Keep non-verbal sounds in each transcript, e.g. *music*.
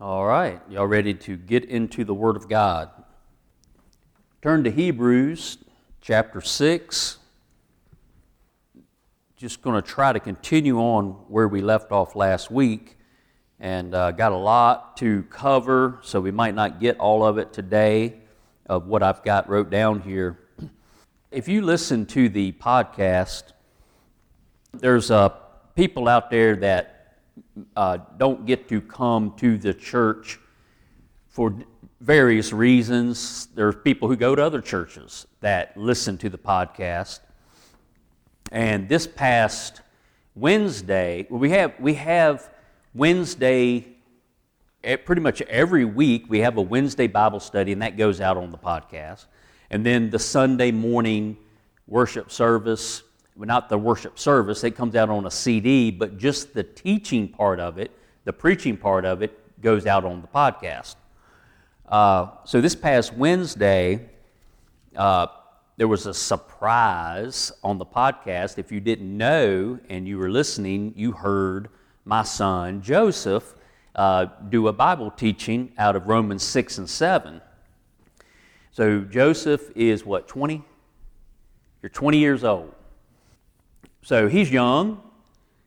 All right, y'all ready to get into the Word of God? Turn to Hebrews chapter 6. Just going to try to continue on where we left off last week and uh, got a lot to cover, so we might not get all of it today of what I've got wrote down here. If you listen to the podcast, there's uh, people out there that uh, don't get to come to the church for various reasons. There are people who go to other churches that listen to the podcast. And this past Wednesday, we have, we have Wednesday, pretty much every week, we have a Wednesday Bible study, and that goes out on the podcast. And then the Sunday morning worship service not the worship service, it comes out on a CD, but just the teaching part of it, the preaching part of it, goes out on the podcast. Uh, so this past Wednesday, uh, there was a surprise on the podcast. If you didn't know and you were listening, you heard my son Joseph uh, do a Bible teaching out of Romans 6 and 7. So Joseph is what, 20? You're 20 years old. So he's young.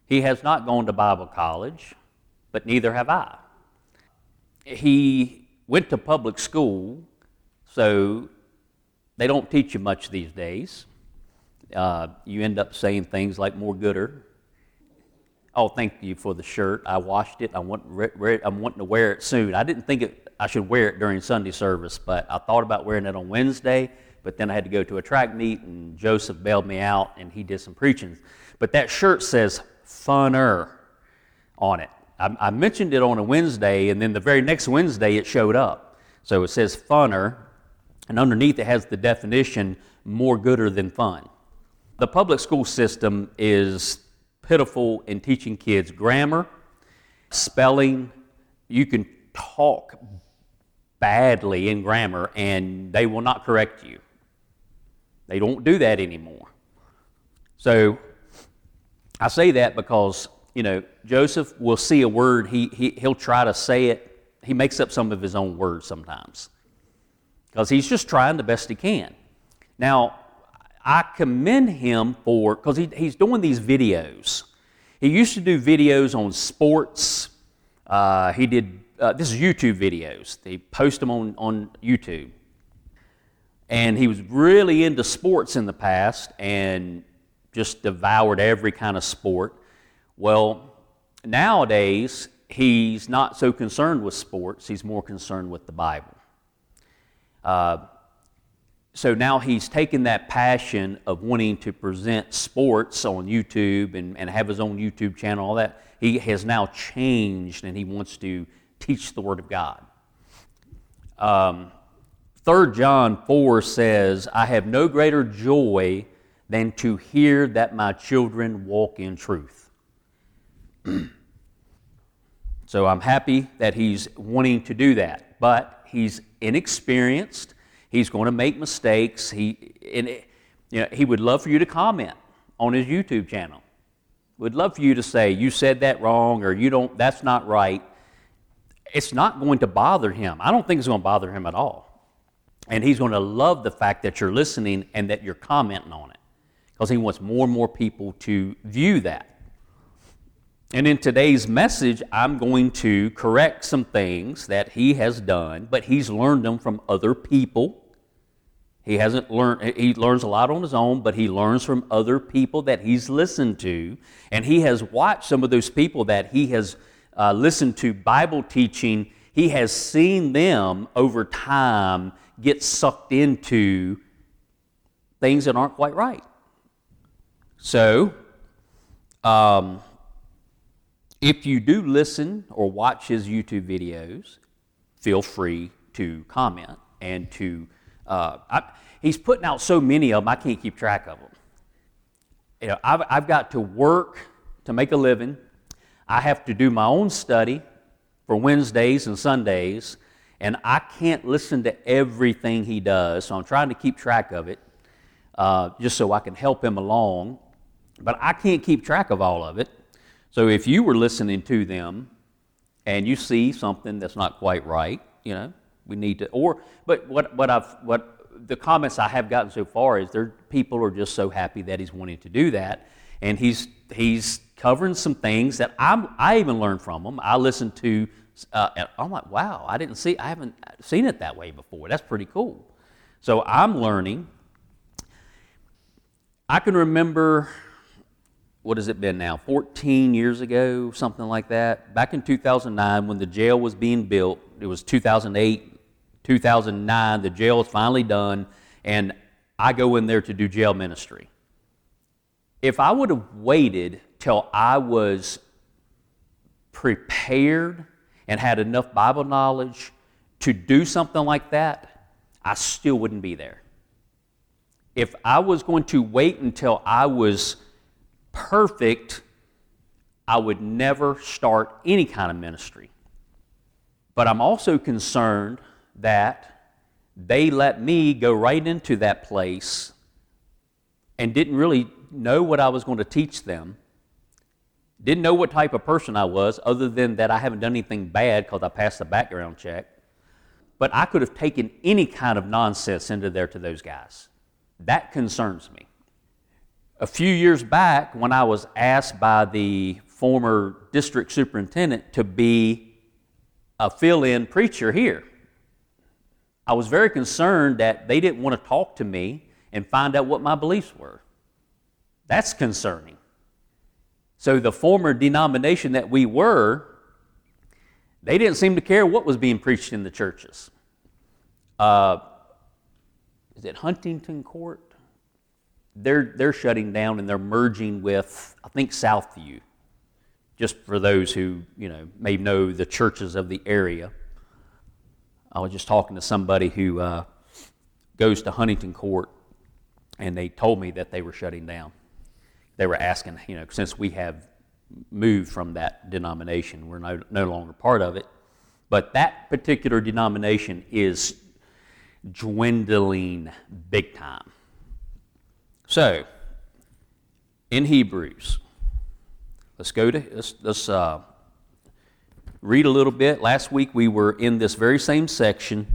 He has not gone to Bible college, but neither have I. He went to public school, so they don't teach you much these days. Uh, you end up saying things like more gooder. Oh, thank you for the shirt. I washed it. I want, I'm wanting to wear it soon. I didn't think it, I should wear it during Sunday service, but I thought about wearing it on Wednesday but then I had to go to a track meet, and Joseph bailed me out, and he did some preaching. But that shirt says funner on it. I, I mentioned it on a Wednesday, and then the very next Wednesday it showed up. So it says funner, and underneath it has the definition more gooder than fun. The public school system is pitiful in teaching kids grammar, spelling. You can talk badly in grammar and they will not correct you. They don't do that anymore. So I say that because, you know, Joseph will see a word, he, he, he'll try to say it. He makes up some of his own words sometimes because he's just trying the best he can. Now, I commend him for, because he, he's doing these videos. He used to do videos on sports. Uh, he did, uh, this is YouTube videos. They post them on, on YouTube and he was really into sports in the past and just devoured every kind of sport. Well, nowadays, he's not so concerned with sports, he's more concerned with the Bible. Uh, so now he's taken that passion of wanting to present sports on YouTube and, and have his own YouTube channel, all that. He has now changed and he wants to teach the Word of God. Um, 3 John 4 says, I have no greater joy than to hear that my children walk in truth. *clears throat* so I'm happy that he's wanting to do that, but he's inexperienced. He's going to make mistakes. He, and it, you know, he would love for you to comment on his YouTube channel. Would love for you to say, you said that wrong or you don't, that's not right. It's not going to bother him. I don't think it's going to bother him at all. And he's going to love the fact that you're listening and that you're commenting on it because he wants more and more people to view that. And in today's message, I'm going to correct some things that he has done, but he's learned them from other people. He hasn't learned, he learns a lot on his own, but he learns from other people that he's listened to. And he has watched some of those people that he has uh, listened to Bible teaching. He has seen them over time get sucked into things that aren't quite right. So, um, if you do listen or watch his YouTube videos, feel free to comment and to. Uh, I, he's putting out so many of them, I can't keep track of them. You know, I've, I've got to work to make a living. I have to do my own study for Wednesdays and Sundays and I can't listen to everything he does, so I'm trying to keep track of it uh, just so I can help him along. But I can't keep track of all of it. So if you were listening to them, and you see something that's not quite right, you know, we need to, or, but what, what I've, what the comments I have gotten so far is there, people are just so happy that he's wanting to do that. And he's, he's covering some things that I'm, I even learned from him. I listened to, uh, I'm like, wow, I didn't see, I haven't seen it that way before. That's pretty cool. So I'm learning. I can remember, what has it been now, 14 years ago, something like that. Back in 2009, when the jail was being built, it was 2008, 2009, the jail was finally done, and I go in there to do jail ministry. If I would have waited till I was prepared and had enough Bible knowledge to do something like that, I still wouldn't be there. If I was going to wait until I was perfect, I would never start any kind of ministry. But I'm also concerned that they let me go right into that place and didn't really know what I was going to teach them. Didn't know what type of person I was, other than that I haven't done anything bad because I passed the background check. But I could have taken any kind of nonsense into there to those guys. That concerns me. A few years back, when I was asked by the former district superintendent to be a fill in preacher here, I was very concerned that they didn't want to talk to me and find out what my beliefs were. That's concerning. So, the former denomination that we were, they didn't seem to care what was being preached in the churches. Uh, is it Huntington Court? They're, they're shutting down and they're merging with, I think, Southview, just for those who, you know, may know the churches of the area. I was just talking to somebody who uh, goes to Huntington Court, and they told me that they were shutting down. They were asking, you know, since we have moved from that denomination, we're no, no longer part of it. But that particular denomination is dwindling big time. So, in Hebrews, let's go to let's, let's uh, read a little bit. Last week we were in this very same section,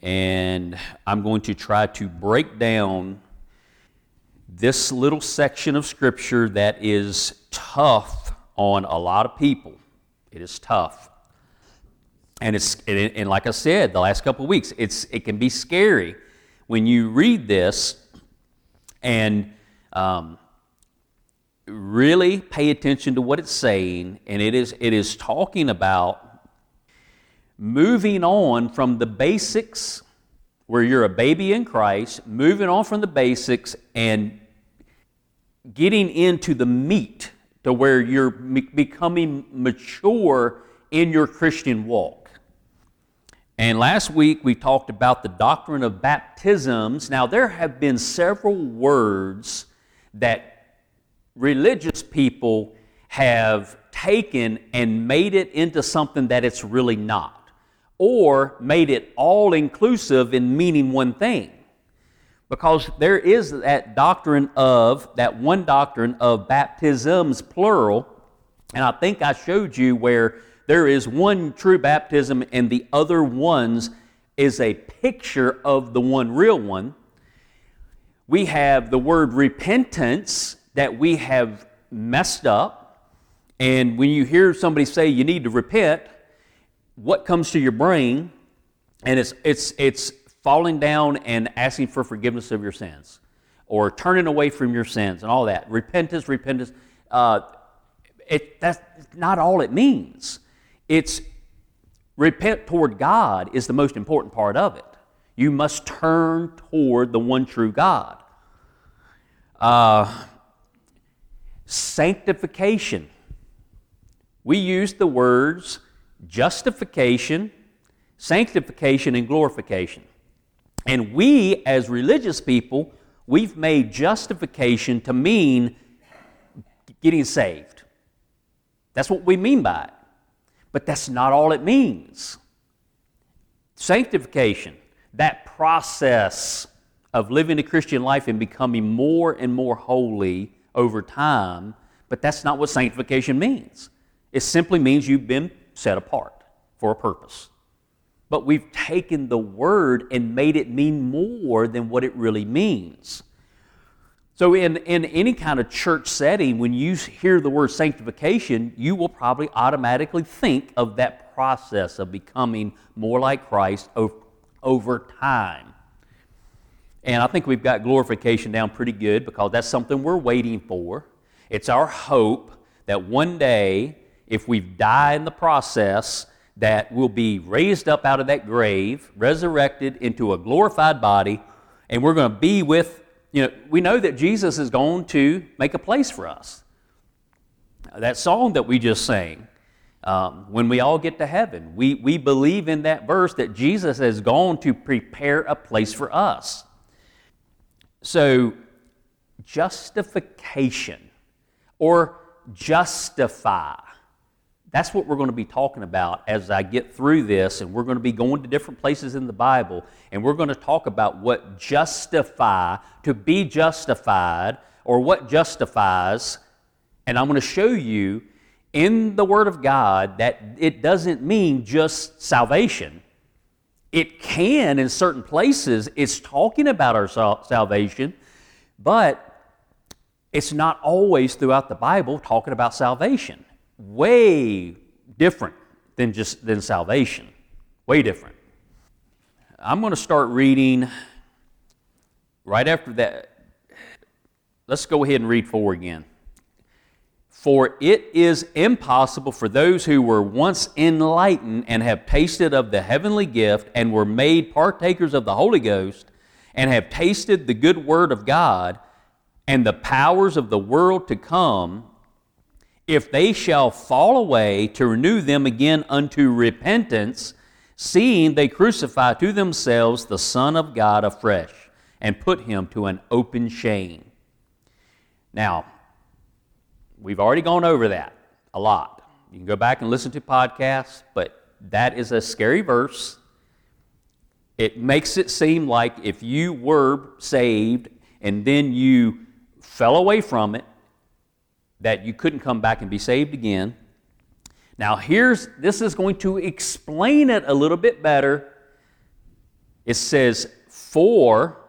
and I'm going to try to break down this little section of Scripture that is tough on a lot of people. It is tough. And, it's, and like I said the last couple of weeks, it's, it can be scary when you read this and um, really pay attention to what it's saying, and it is, it is talking about moving on from the basics where you're a baby in Christ, moving on from the basics and getting into the meat to where you're becoming mature in your Christian walk. And last week we talked about the doctrine of baptisms. Now, there have been several words that religious people have taken and made it into something that it's really not, or made it all inclusive in meaning one thing. Because there is that doctrine of, that one doctrine of baptisms, plural, and I think I showed you where there is one true baptism and the other ones is a picture of the one real one. We have the word repentance that we have messed up. And when you hear somebody say you need to repent, what comes to your brain? And it's, it's, it's falling down and asking for forgiveness of your sins or turning away from your sins and all that. Repentance, repentance. Uh, it, that's not all it means. It's repent toward God is the most important part of it. You must turn toward the one true God. Uh, sanctification. We use the words justification, sanctification, and glorification. And we, as religious people, we've made justification to mean getting saved. That's what we mean by it. But that's not all it means. Sanctification, that process of living a Christian life and becoming more and more holy over time, but that's not what sanctification means. It simply means you've been set apart for a purpose. But we've taken the word and made it mean more than what it really means. So, in, in any kind of church setting, when you hear the word sanctification, you will probably automatically think of that process of becoming more like Christ over, over time. And I think we've got glorification down pretty good because that's something we're waiting for. It's our hope that one day, if we've died in the process, that we'll be raised up out of that grave, resurrected into a glorified body, and we're going to be with you know, we know that Jesus is going to make a place for us. That song that we just sang, um, when we all get to heaven, we, we believe in that verse that Jesus has gone to prepare a place for us. So, justification or justify that's what we're going to be talking about as I get through this, and we're going to be going to different places in the Bible, and we're going to talk about what justify, to be justified, or what justifies. And I'm going to show you in the Word of God that it doesn't mean just salvation. It can in certain places, it's talking about our salvation, but it's not always throughout the Bible talking about salvation way different than just than salvation. Way different. I'm going to start reading right after that. Let's go ahead and read four again. For it is impossible for those who were once enlightened and have tasted of the heavenly gift and were made partakers of the Holy Ghost and have tasted the good word of God and the powers of the world to come if they shall fall away, to renew them again unto repentance, seeing they crucify to themselves the Son of God afresh, and put him to an open shame. Now, we've already gone over that a lot. You can go back and listen to podcasts, but that is a scary verse. It makes it seem like if you were saved and then you fell away from it, that you couldn't come back and be saved again. Now, here's this is going to explain it a little bit better. It says, For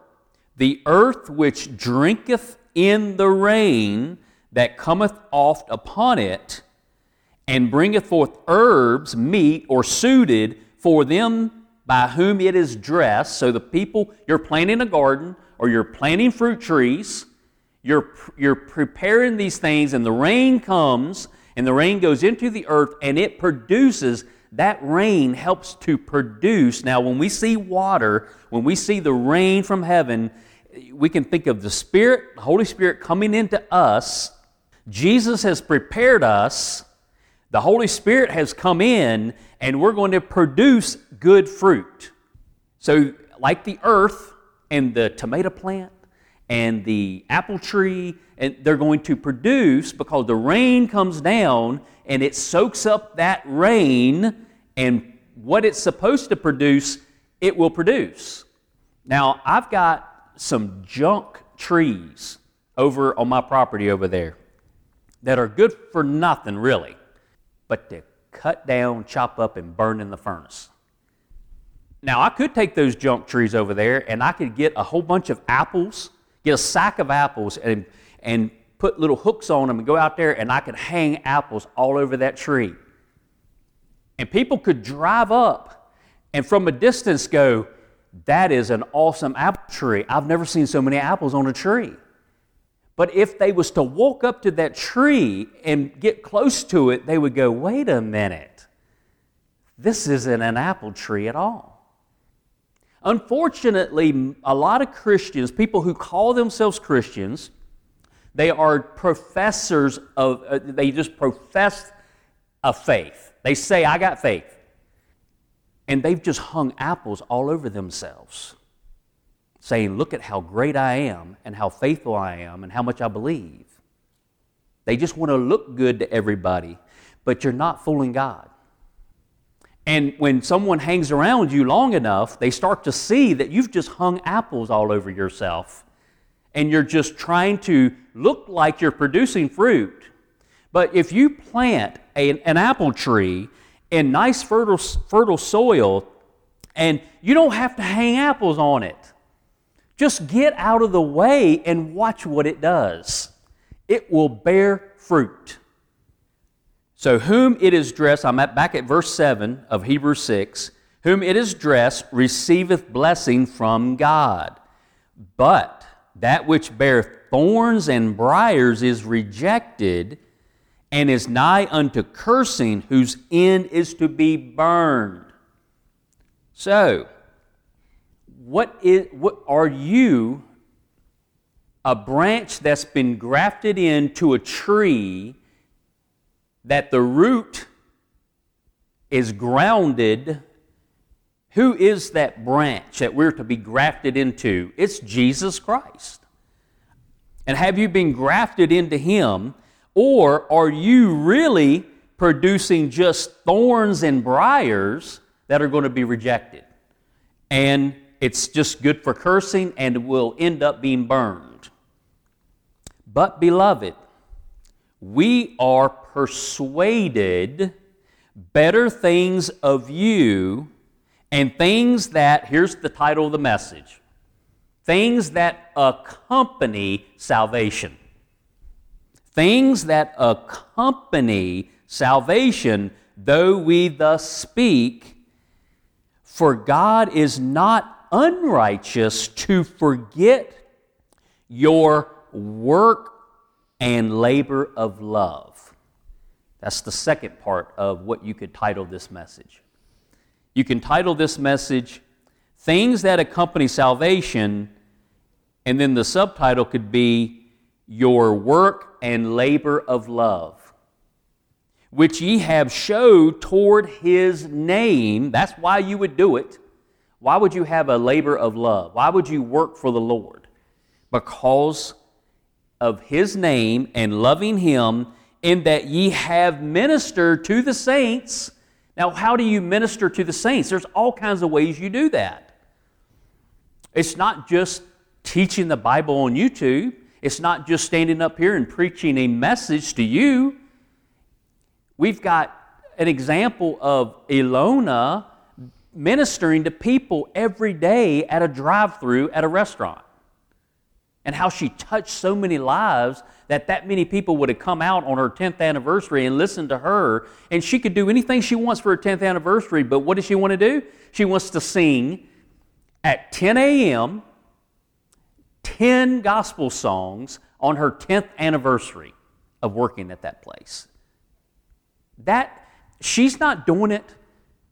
the earth which drinketh in the rain that cometh oft upon it, and bringeth forth herbs, meet, or suited for them by whom it is dressed. So, the people, you're planting a garden or you're planting fruit trees you're, you're preparing these things, and the rain comes, and the rain goes into the earth, and it produces. That rain helps to produce. Now, when we see water, when we see the rain from heaven, we can think of the Spirit, the Holy Spirit coming into us. Jesus has prepared us. The Holy Spirit has come in, and we're going to produce good fruit. So, like the earth and the tomato plant, and the apple tree, and they're going to produce because the rain comes down and it soaks up that rain, and what it's supposed to produce, it will produce. Now, I've got some junk trees over on my property over there that are good for nothing really, but to cut down, chop up, and burn in the furnace. Now, I could take those junk trees over there and I could get a whole bunch of apples get a sack of apples and, and put little hooks on them and go out there and I could hang apples all over that tree. And people could drive up and from a distance go, that is an awesome apple tree. I've never seen so many apples on a tree. But if they was to walk up to that tree and get close to it, they would go, wait a minute. This isn't an apple tree at all. Unfortunately, a lot of Christians, people who call themselves Christians, they are professors of, uh, they just profess a faith. They say, I got faith. And they've just hung apples all over themselves, saying, Look at how great I am, and how faithful I am, and how much I believe. They just want to look good to everybody, but you're not fooling God. And when someone hangs around you long enough, they start to see that you've just hung apples all over yourself. And you're just trying to look like you're producing fruit. But if you plant a, an apple tree in nice fertile, fertile soil, and you don't have to hang apples on it. Just get out of the way and watch what it does. It will bear fruit. So, whom it is dressed, I'm at, back at verse 7 of Hebrews 6 whom it is dressed receiveth blessing from God. But that which beareth thorns and briers is rejected and is nigh unto cursing, whose end is to be burned. So, what, is, what are you a branch that's been grafted into a tree that the root is grounded. Who is that branch that we're to be grafted into? It's Jesus Christ. And have you been grafted into Him, or are you really producing just thorns and briars that are going to be rejected? And it's just good for cursing and will end up being burned. But, beloved, we are persuaded better things of you and things that, here's the title of the message things that accompany salvation. Things that accompany salvation, though we thus speak, for God is not unrighteous to forget your work and labor of love. That's the second part of what you could title this message. You can title this message Things That Accompany Salvation, and then the subtitle could be Your Work and Labor of Love, which ye have showed toward his name. That's why you would do it. Why would you have a labor of love? Why would you work for the Lord? Because of his name and loving him, in that ye have ministered to the saints. Now, how do you minister to the saints? There's all kinds of ways you do that. It's not just teaching the Bible on YouTube, it's not just standing up here and preaching a message to you. We've got an example of Ilona ministering to people every day at a drive through at a restaurant and how she touched so many lives that that many people would have come out on her 10th anniversary and listened to her. And she could do anything she wants for her 10th anniversary but what does she want to do? She wants to sing at 10 a.m 10 gospel songs on her 10th anniversary of working at that place. That she's not doing it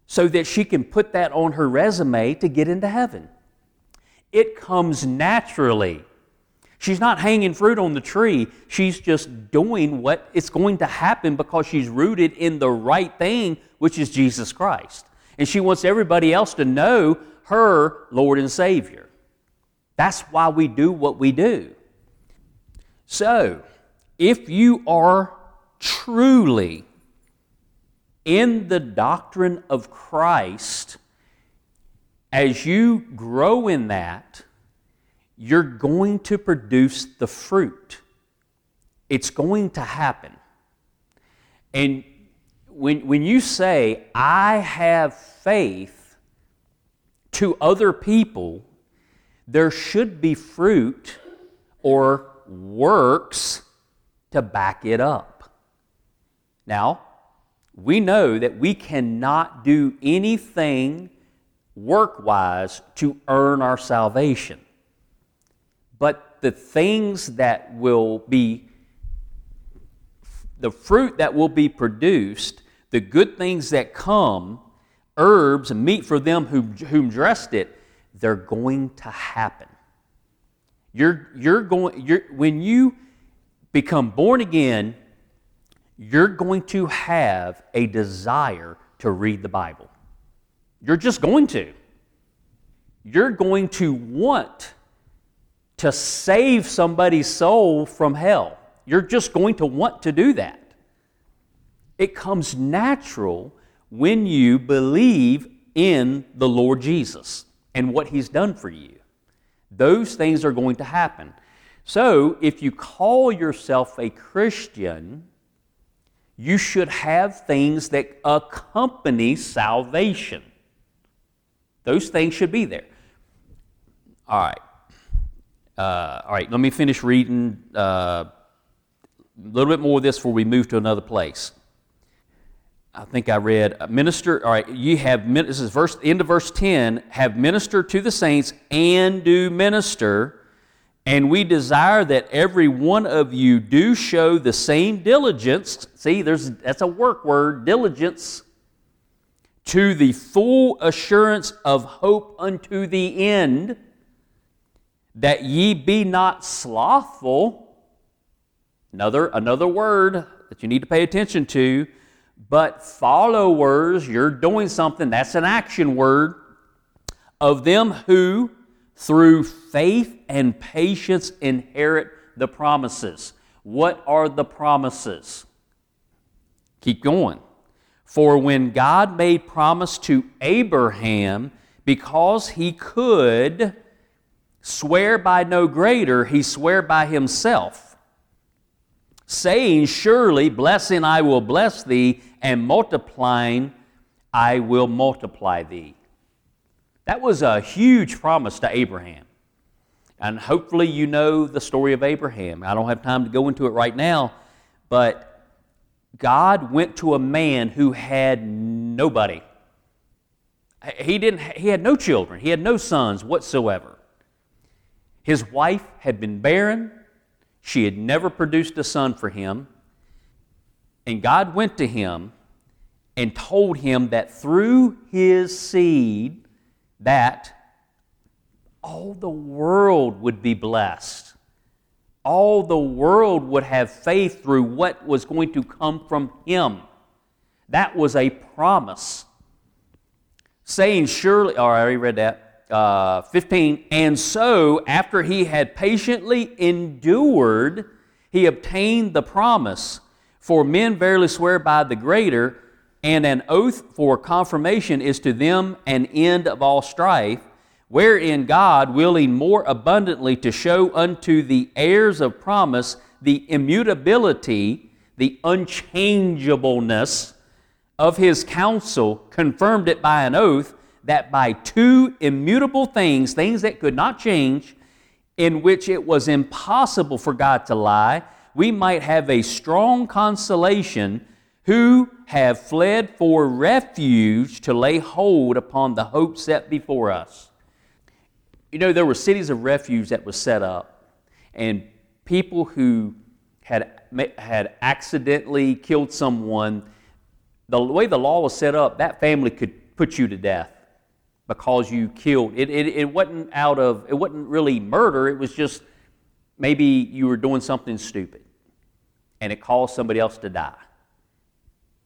so that she can put that on her resume to get into heaven. It comes naturally She's not hanging fruit on the tree. She's just doing what is going to happen because she's rooted in the right thing, which is Jesus Christ. And she wants everybody else to know her Lord and Savior. That's why we do what we do. So, if you are truly in the doctrine of Christ, as you grow in that, you're going to produce the fruit. It's going to happen. And when, when you say, I have faith to other people, there should be fruit or works to back it up. Now, we know that we cannot do anything work wise to earn our salvation the things that will be, the fruit that will be produced, the good things that come, herbs and meat for them who, whom dressed it, they're going to happen. You're, you're going, you're, when you become born again, you're going to have a desire to read the Bible. You're just going to. You're going to want to save somebody's soul from hell. You're just going to want to do that. It comes natural when you believe in the Lord Jesus and what He's done for you. Those things are going to happen. So, if you call yourself a Christian, you should have things that accompany salvation. Those things should be there. All right. Uh, all right, let me finish reading uh, a little bit more of this before we move to another place. I think I read, minister, all right, you have, this is verse, end of verse 10, have ministered to the saints and do minister and we desire that every one of you do show the same diligence. See, there's, that's a work word, diligence, to the full assurance of hope unto the end, that ye be not slothful. Another, another word that you need to pay attention to, but followers, you're doing something, that's an action word, of them who through faith and patience inherit the promises. What are the promises? Keep going. For when God made promise to Abraham, because he could swear by no greater, he sware by himself, saying, Surely blessing I will bless thee, and multiplying I will multiply thee. That was a huge promise to Abraham. And hopefully, you know the story of Abraham. I don't have time to go into it right now, but God went to a man who had nobody. He, didn't, he had no children, he had no sons whatsoever. His wife had been barren, she had never produced a son for him. And God went to him and told him that through his seed, that all the world would be blessed. All the world would have faith through what was going to come from him. That was a promise. Saying, surely, oh, I already read that. Uh, 15, and so after he had patiently endured, he obtained the promise. For men verily swear by the greater, and an oath for confirmation is to them an end of all strife, wherein God, willing more abundantly to show unto the heirs of promise the immutability, the unchangeableness of his counsel, confirmed it by an oath, that by two immutable things, things that could not change, in which it was impossible for God to lie, we might have a strong consolation who have fled for refuge to lay hold upon the hope set before us. You know, there were cities of refuge that was set up, and people who had, had accidentally killed someone, the way the law was set up, that family could put you to death because you killed. It, it, it wasn't out of, it wasn't really murder, it was just maybe you were doing something stupid and it caused somebody else to die.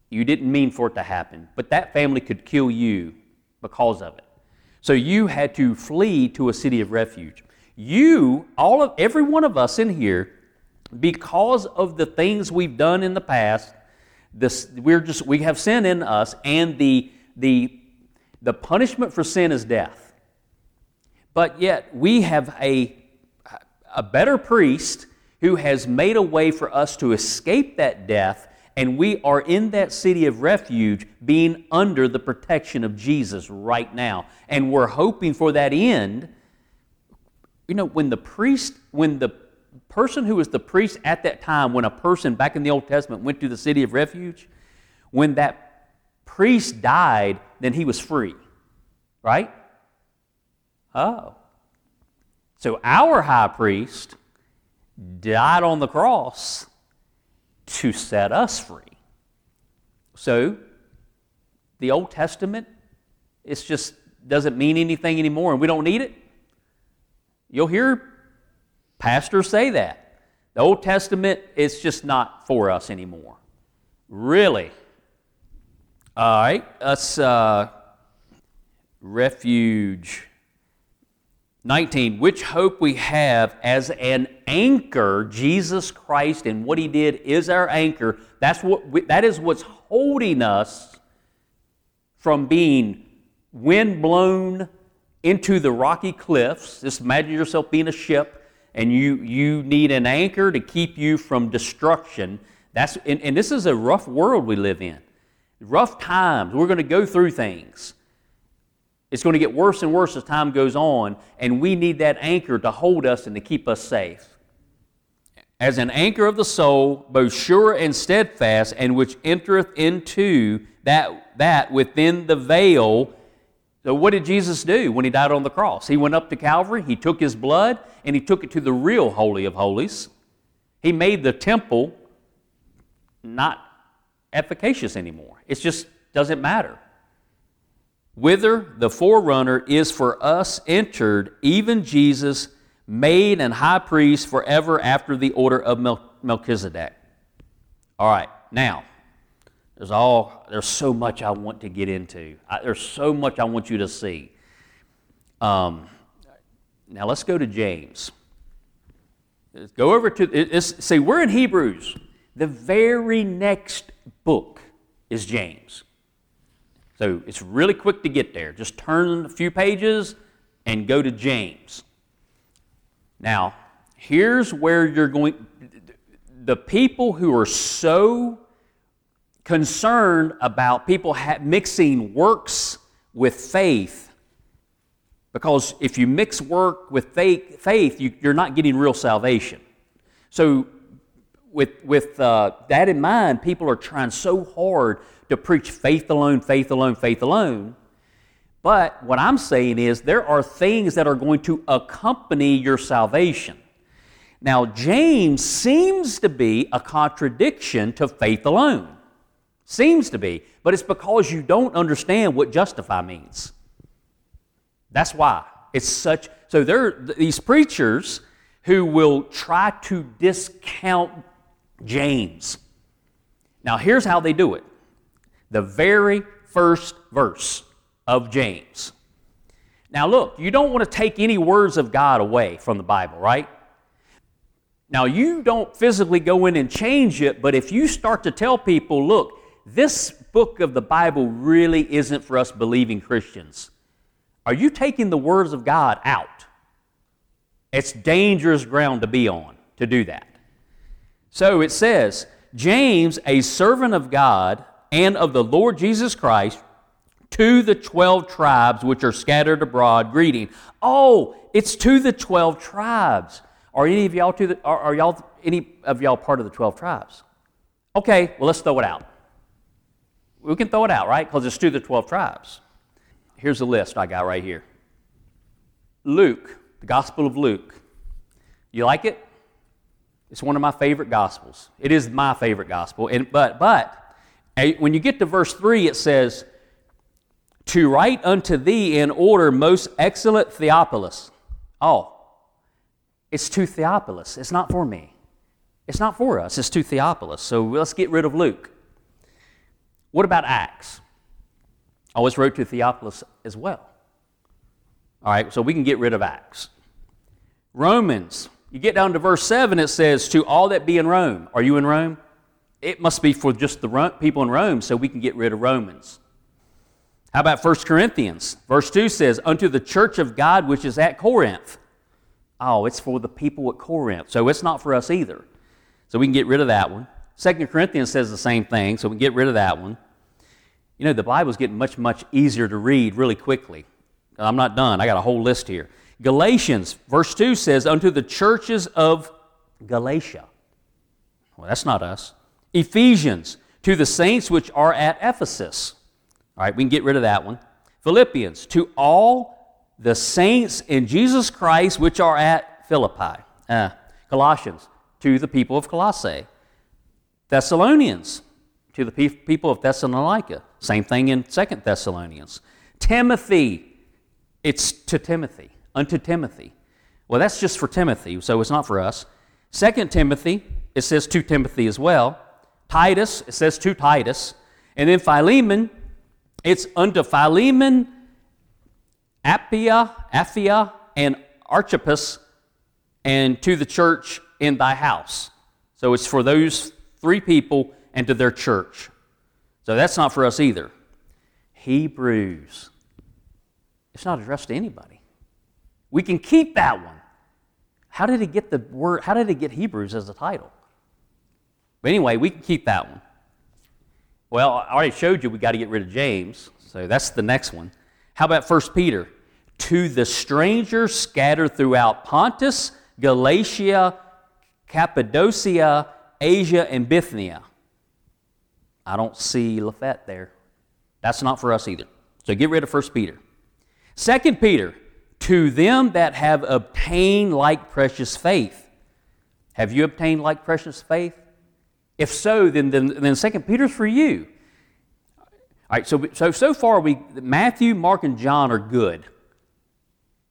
You didn't mean for it to happen, but that family could kill you because of it. So you had to flee to a city of refuge. You, all of every one of us in here, because of the things we've done in the past, this, we're just we have sin in us, and the the the punishment for sin is death. But yet we have a a better priest who has made a way for us to escape that death and we are in that city of refuge being under the protection of Jesus right now. And we're hoping for that end. You know, when the priest, when the person who was the priest at that time, when a person back in the Old Testament went to the city of refuge, when that priest died, then he was free. Right? Oh. So our high priest died on the cross to set us free. So, the Old Testament, it's just doesn't mean anything anymore and we don't need it. You'll hear pastors say that. The Old Testament, it's just not for us anymore. Really. All right, us uh, refuge 19, which hope we have as an anchor, Jesus Christ and what he did is our anchor. That's what we, that is what's holding us from being wind blown into the rocky cliffs. Just imagine yourself being a ship and you, you need an anchor to keep you from destruction. That's, and, and this is a rough world we live in. Rough times. We're going to go through things. It's going to get worse and worse as time goes on, and we need that anchor to hold us and to keep us safe. As an anchor of the soul, both sure and steadfast, and which entereth into that, that within the veil. So, what did Jesus do when he died on the cross? He went up to Calvary, he took his blood, and he took it to the real Holy of Holies. He made the temple not efficacious anymore. It just doesn't matter. Whither the forerunner is for us entered, even Jesus, made and high priest forever after the order of Melchizedek. All right, now, there's all there's so much I want to get into. I, there's so much I want you to see. Um, now let's go to James. Let's go over to see we're in Hebrews. The very next book is James. So it's really quick to get there. Just turn a few pages and go to James. Now, here's where you're going. The people who are so concerned about people mixing works with faith, because if you mix work with faith, faith you, are not getting real salvation. So, with, with uh, that in mind, people are trying so hard to preach faith alone, faith alone, faith alone. But what I'm saying is there are things that are going to accompany your salvation. Now, James seems to be a contradiction to faith alone. Seems to be, but it's because you don't understand what justify means. That's why. It's such so there are these preachers who will try to discount James. Now here's how they do it the very first verse of James. Now, look, you don't want to take any words of God away from the Bible, right? Now, you don't physically go in and change it, but if you start to tell people, look, this book of the Bible really isn't for us believing Christians, are you taking the words of God out? It's dangerous ground to be on to do that. So it says, James, a servant of God and of the Lord Jesus Christ, to the 12 tribes which are scattered abroad, greeting. Oh, it's to the 12 tribes. Are any of y'all to the, are, are y'all any of y'all part of the 12 tribes? Okay, well let's throw it out. We can throw it out, right? Because it's to the 12 tribes. Here's the list I got right here. Luke, the Gospel of Luke. You like it? It's one of my favorite gospels. It is my favorite gospel. And, but, but when you get to verse 3, it says, To write unto thee in order, most excellent Theophilus. Oh, it's to Theophilus. It's not for me. It's not for us. It's to Theophilus. So let's get rid of Luke. What about Acts? Oh, I always wrote to Theophilus as well. All right, so we can get rid of Acts. Romans, you get down to verse 7, it says, To all that be in Rome. Are you in Rome? It must be for just the people in Rome, so we can get rid of Romans. How about 1 Corinthians? Verse 2 says, Unto the church of God which is at Corinth. Oh, it's for the people at Corinth, so it's not for us either. So we can get rid of that one. 2 Corinthians says the same thing, so we can get rid of that one. You know, the Bible's getting much, much easier to read really quickly. I'm not done, I got a whole list here. Galatians, verse 2 says, Unto the churches of Galatia. Well, that's not us. Ephesians, to the saints which are at Ephesus. All right, we can get rid of that one. Philippians, to all the saints in Jesus Christ which are at Philippi. Uh, Colossians, to the people of Colossae. Thessalonians, to the people of Thessalonica. Same thing in Second Thessalonians. Timothy, it's to Timothy unto Timothy. Well, that's just for Timothy, so it's not for us. Second Timothy, it says to Timothy as well. Titus, it says to Titus. And then Philemon, it's unto Philemon, Appia, Apphia, and Archippus, and to the church in thy house. So it's for those three people and to their church. So that's not for us either. Hebrews. It's not addressed to anybody. We can keep that one. How did it get the word, how did it get Hebrews as a title? But anyway, we can keep that one. Well, I already showed you we got to get rid of James, so that's the next one. How about 1 Peter? To the strangers scattered throughout Pontus, Galatia, Cappadocia, Asia, and Bithynia. I don't see Lafette there. That's not for us either. So get rid of 1 Peter. 2 Peter, to them that have obtained like precious faith. Have you obtained like precious faith? If so, then, then, then 2 Peter's for you. All right, so, so, so far, we, Matthew, Mark, and John are good.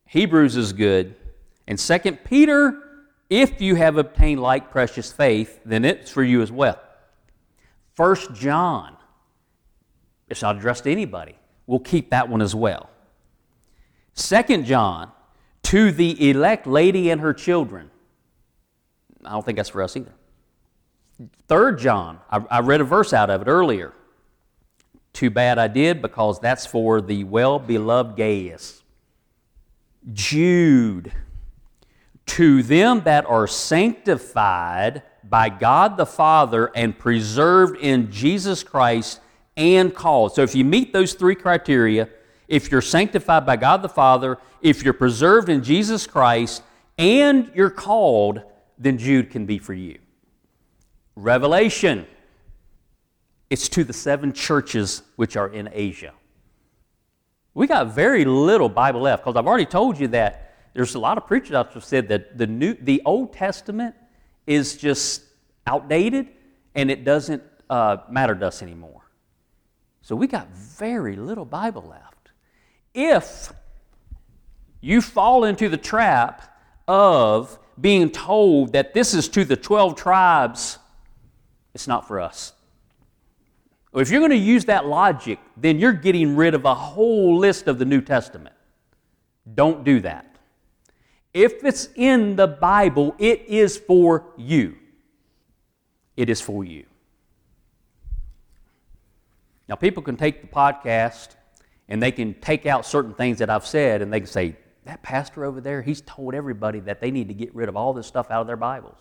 Hebrews is good. And 2 Peter, if you have obtained like precious faith, then it's for you as well. 1 John, it's not addressed to anybody. We'll keep that one as well. 2 John, to the elect lady and her children. I don't think that's for us either. Third John, I, I read a verse out of it earlier. Too bad I did because that's for the well beloved Gaius. Jude, to them that are sanctified by God the Father and preserved in Jesus Christ and called. So if you meet those three criteria, if you're sanctified by God the Father, if you're preserved in Jesus Christ, and you're called, then Jude can be for you. Revelation. It's to the seven churches which are in Asia. We got very little Bible left because I've already told you that there's a lot of preachers out there said that the new, the Old Testament is just outdated and it doesn't uh, matter to us anymore. So we got very little Bible left. If you fall into the trap of being told that this is to the 12 tribes it's not for us. If you're going to use that logic, then you're getting rid of a whole list of the New Testament. Don't do that. If it's in the Bible, it is for you. It is for you. Now, people can take the podcast and they can take out certain things that I've said and they can say, that pastor over there, he's told everybody that they need to get rid of all this stuff out of their Bibles.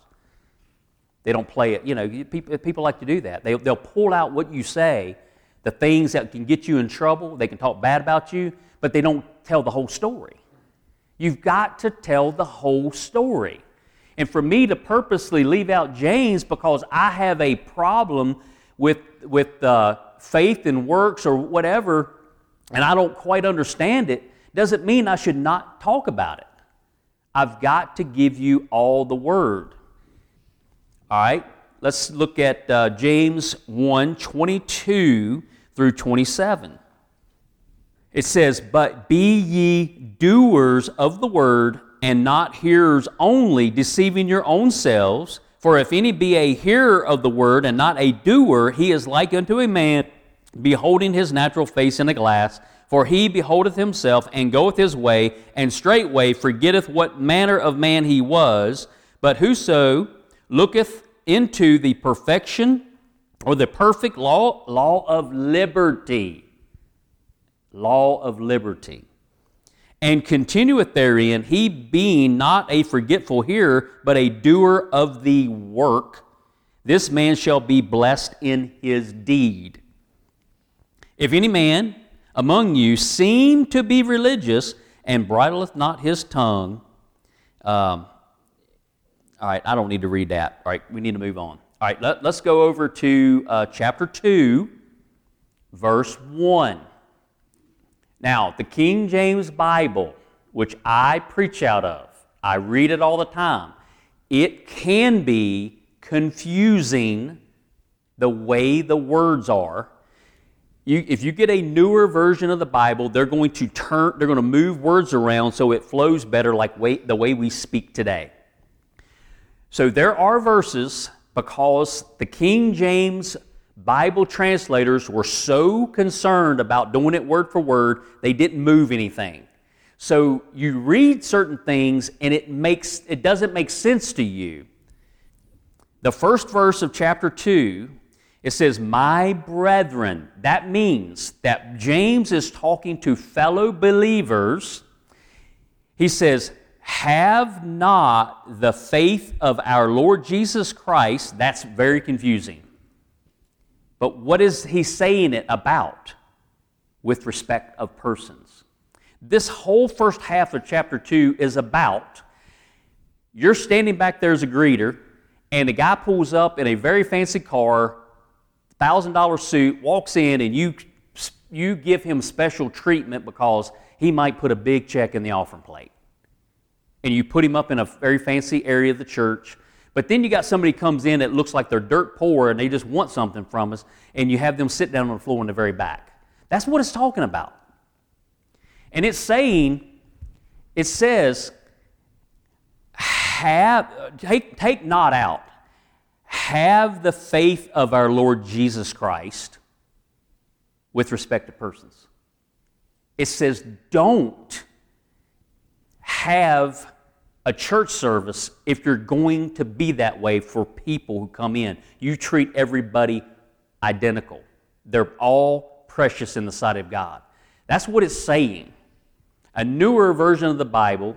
They don't play it. You know, people, people like to do that. They, they'll pull out what you say, the things that can get you in trouble. They can talk bad about you, but they don't tell the whole story. You've got to tell the whole story. And for me to purposely leave out James because I have a problem with, with uh, faith and works or whatever, and I don't quite understand it, doesn't mean I should not talk about it. I've got to give you all the word. All right, let's look at uh, James 1 22 through 27. It says, But be ye doers of the word, and not hearers only, deceiving your own selves. For if any be a hearer of the word, and not a doer, he is like unto a man beholding his natural face in a glass. For he beholdeth himself, and goeth his way, and straightway forgetteth what manner of man he was. But whoso looketh into the perfection or the perfect law, law of liberty. Law of liberty. And continueth therein, he being not a forgetful hearer, but a doer of the work, this man shall be blessed in his deed. If any man among you seem to be religious and bridleth not his tongue, um, all right, I don't need to read that. All right, we need to move on. All right, let, us go over to uh, chapter 2, verse 1. Now, the King James Bible, which I preach out of, I read it all the time, it can be confusing the way the words are. You, if you get a newer version of the Bible, they're going to turn, they're going to move words around so it flows better like way, the way we speak today. So there are verses because the King James Bible translators were so concerned about doing it word for word, they didn't move anything. So you read certain things and it makes it doesn't make sense to you. The first verse of chapter 2 it says, My brethren. That means that James is talking to fellow believers. He says, have not the faith of our Lord Jesus Christ, that's very confusing. But what is he saying it about with respect of persons? This whole first half of chapter 2 is about you're standing back there as a greeter, and a guy pulls up in a very fancy car, $1,000 suit, walks in, and you, you give him special treatment because he might put a big check in the offering plate. And you put him up in a very fancy area of the church. But then you got somebody comes in that looks like they're dirt poor and they just want something from us, and you have them sit down on the floor in the very back. That's what it's talking about. And it's saying, it says, have, take, take not out, have the faith of our Lord Jesus Christ with respect to persons. It says, don't have a church service if you're going to be that way for people who come in. You treat everybody identical, they're all precious in the sight of God. That's what it's saying. A newer version of the Bible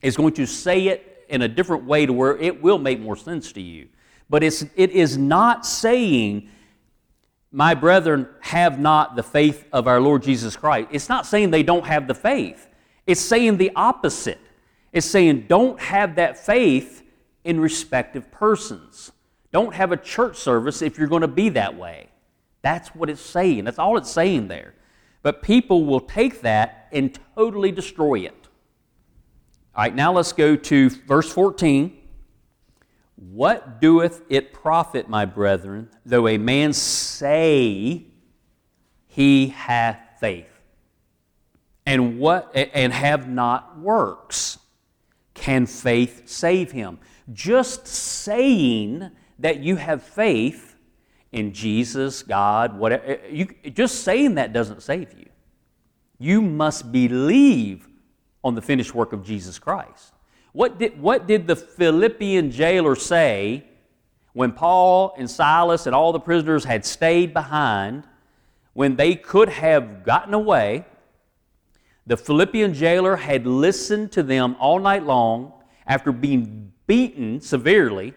is going to say it in a different way to where it will make more sense to you. But it's, it is not saying, My brethren, have not the faith of our Lord Jesus Christ. It's not saying they don't have the faith. It's saying the opposite. It's saying, Don't have that faith in respective persons. Don't have a church service if you're going to be that way. That's what it's saying. That's all it's saying there. But people will take that and totally destroy it. All right, now let's go to verse 14. What doeth it profit, my brethren, though a man say he hath faith, and what and have not works? Can faith save him? Just saying that you have faith in Jesus, God, whatever, you, just saying that doesn't save you. You must believe on the finished work of Jesus Christ. What did, what did the Philippian jailer say when Paul and Silas and all the prisoners had stayed behind, when they could have gotten away? The Philippian jailer had listened to them all night long after being beaten severely.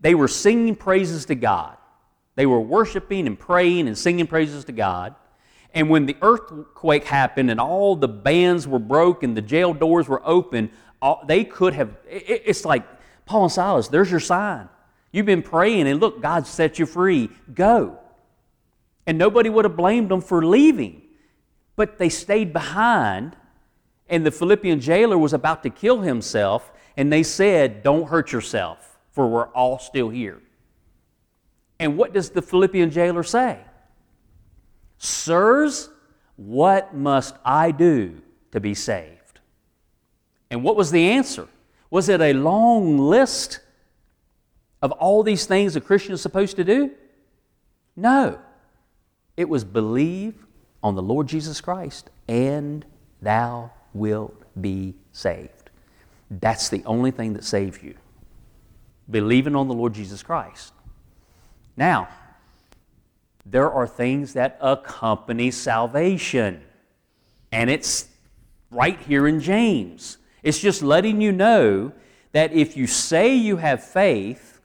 They were singing praises to God. They were worshiping and praying and singing praises to God. And when the earthquake happened and all the bands were broken, the jail doors were open, they could have, it's like, Paul and Silas, there's your sign. You've been praying and look, God set you free. Go. And nobody would have blamed them for leaving. But they stayed behind, and the Philippian jailer was about to kill himself, and they said, Don't hurt yourself, for we're all still here. And what does the Philippian jailer say? Sirs, what must I do to be saved? And what was the answer? Was it a long list of all these things a Christian is supposed to do? No. It was believe on the Lord Jesus Christ and thou wilt be saved. That's the only thing that saves you. Believing on the Lord Jesus Christ. Now, there are things that accompany salvation. And it's right here in James. It's just letting you know that if you say you have faith,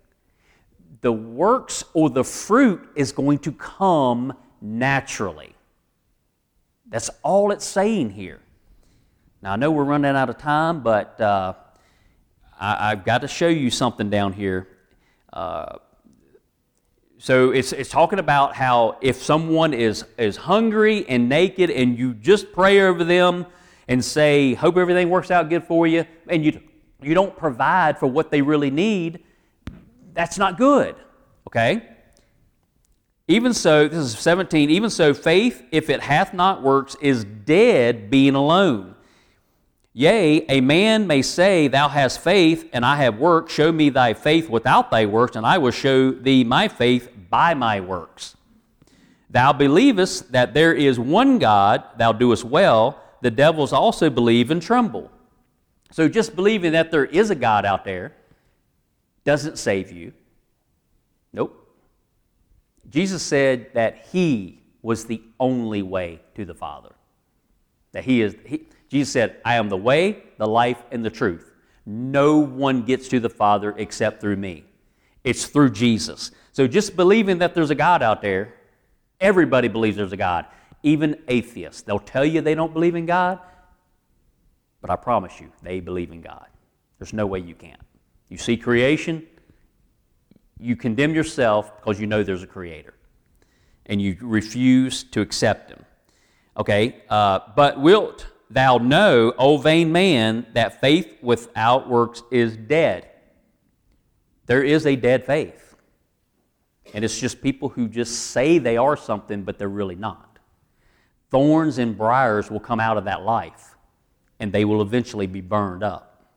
the works or the fruit is going to come naturally. That's all it's saying here. Now, I know we're running out of time, but uh, I, have got to show you something down here. Uh, so it's, it's talking about how if someone is, is hungry and naked and you just pray over them and say, hope everything works out good for you, and you, you don't provide for what they really need, that's not good. Okay? Even so, this is 17, even so, faith, if it hath not works, is dead being alone. Yea, a man may say, Thou hast faith, and I have works. Show me thy faith without thy works, and I will show thee my faith by my works. Thou believest that there is one God, thou doest well. The devils also believe and tremble. So just believing that there is a God out there doesn't save you. Nope. Jesus said that He was the only way to the Father. That he is, he, Jesus said, I am the way, the life, and the truth. No one gets to the Father except through me. It's through Jesus. So just believing that there's a God out there, everybody believes there's a God, even atheists. They'll tell you they don't believe in God, but I promise you, they believe in God. There's no way you can't. You see creation, you condemn yourself because you know there's a creator, and you refuse to accept him. Okay, uh, but wilt thou know, O vain man, that faith without works is dead? There is a dead faith. And it's just people who just say they are something, but they're really not. Thorns and briars will come out of that life, and they will eventually be burned up.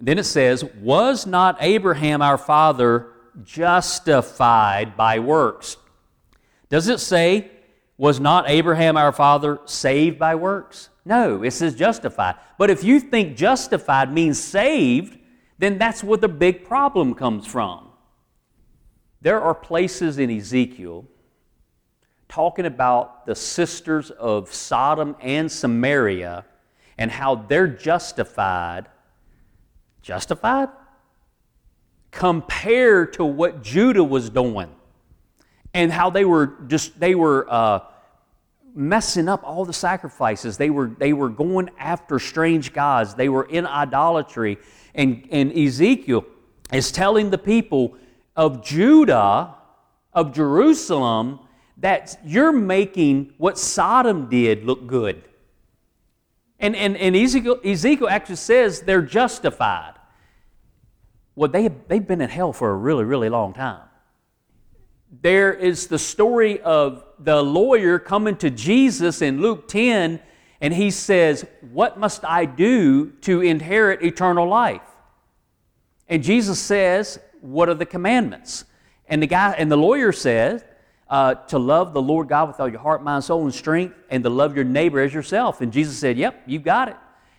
Then it says, Was not Abraham our father justified by works? Does it say, Was not Abraham our father saved by works? No, it says justified. But if you think justified means saved, then that's where the big problem comes from. There are places in Ezekiel talking about the sisters of Sodom and Samaria and how they're justified. Justified? Compared to what Judah was doing and how they were just, they were. Uh, messing up all the sacrifices. They were, they were going after strange gods. They were in idolatry. And, and Ezekiel is telling the people of Judah, of Jerusalem, that you're making what Sodom did look good. And, and, and Ezekiel, Ezekiel actually says they're justified. Well, they, they've been in hell for a really, really long time. There is the story of the lawyer coming to Jesus in Luke 10, and he says, What must I do to inherit eternal life? And Jesus says, What are the commandments? And the guy and the lawyer says, uh, to love the Lord God with all your heart, mind, soul, and strength, and to love your neighbor as yourself. And Jesus said, Yep, you got it.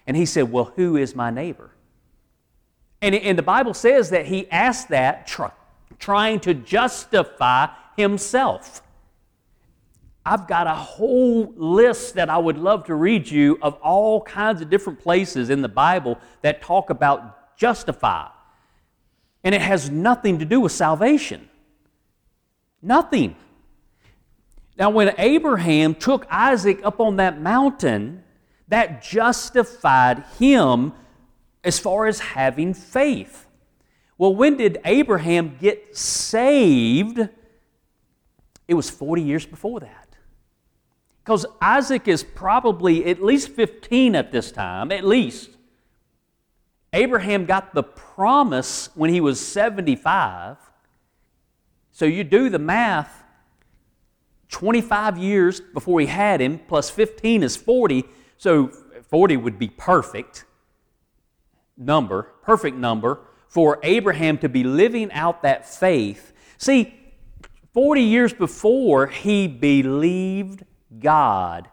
And he said, Well, who is my neighbor? And, and the Bible says that he asked that try, trying to justify himself. I've got a whole list that I would love to read you of all kinds of different places in the Bible that talk about justify. And it has nothing to do with salvation. Nothing. Now, when Abraham took Isaac up on that mountain, that justified him as far as having faith. Well, when did Abraham get saved? It was 40 years before that. Because Isaac is probably at least 15 at this time, at least. Abraham got the promise when he was 75. So you do the math 25 years before he had him, plus 15 is 40. So 40 would be perfect number, perfect number for Abraham to be living out that faith. See, 40 years before, he believed God,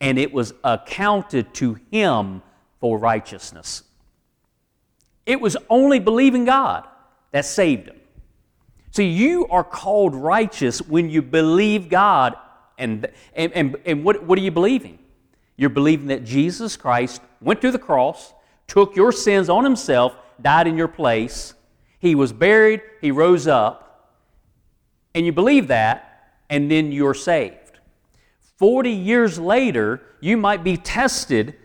and it was accounted to him for righteousness. It was only believing God that saved him. See, you are called righteous when you believe God. And, and, and, and what, what are you believing? You're believing that Jesus Christ went to the cross, took your sins on himself, died in your place, he was buried, he rose up, and you believe that, and then you're saved. 40 years later, you might be tested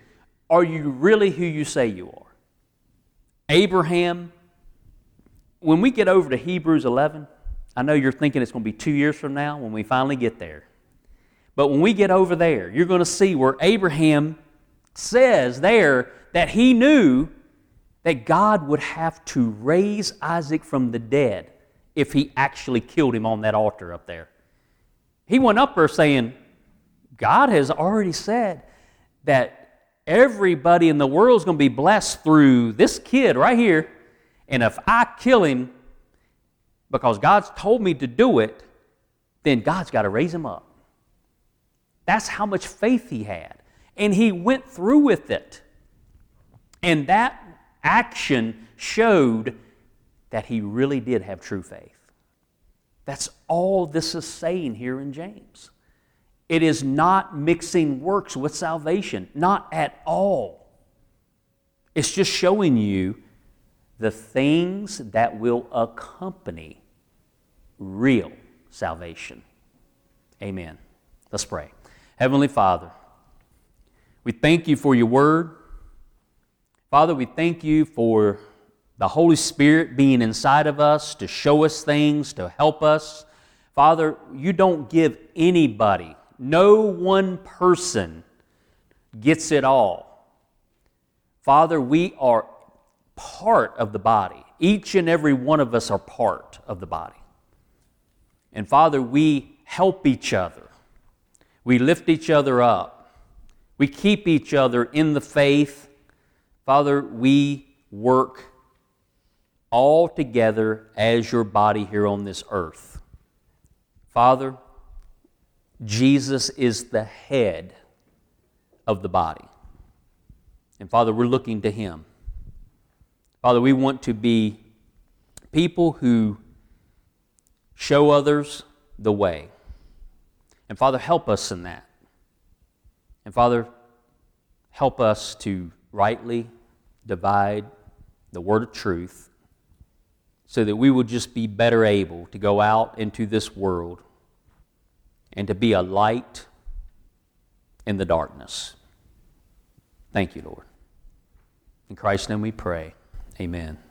are you really who you say you are? Abraham, when we get over to Hebrews 11, I know you're thinking it's going to be two years from now when we finally get there. But when we get over there, you're going to see where Abraham says there that he knew that God would have to raise Isaac from the dead if he actually killed him on that altar up there. He went up there saying, God has already said that everybody in the world is going to be blessed through this kid right here. And if I kill him because God's told me to do it, then God's got to raise him up. That's how much faith he had. And he went through with it. And that action showed that he really did have true faith. That's all this is saying here in James. It is not mixing works with salvation, not at all. It's just showing you the things that will accompany real salvation. Amen. Let's pray. Heavenly Father, we thank you for your word. Father, we thank you for the Holy Spirit being inside of us to show us things, to help us. Father, you don't give anybody, no one person gets it all. Father, we are part of the body. Each and every one of us are part of the body. And Father, we help each other. We lift each other up. We keep each other in the faith. Father, we work all together as your body here on this earth. Father, Jesus is the head of the body. And Father, we're looking to Him. Father, we want to be people who show others the way. And Father, help us in that. And Father, help us to rightly divide the word of truth so that we will just be better able to go out into this world and to be a light in the darkness. Thank you, Lord. In Christ's name we pray. Amen.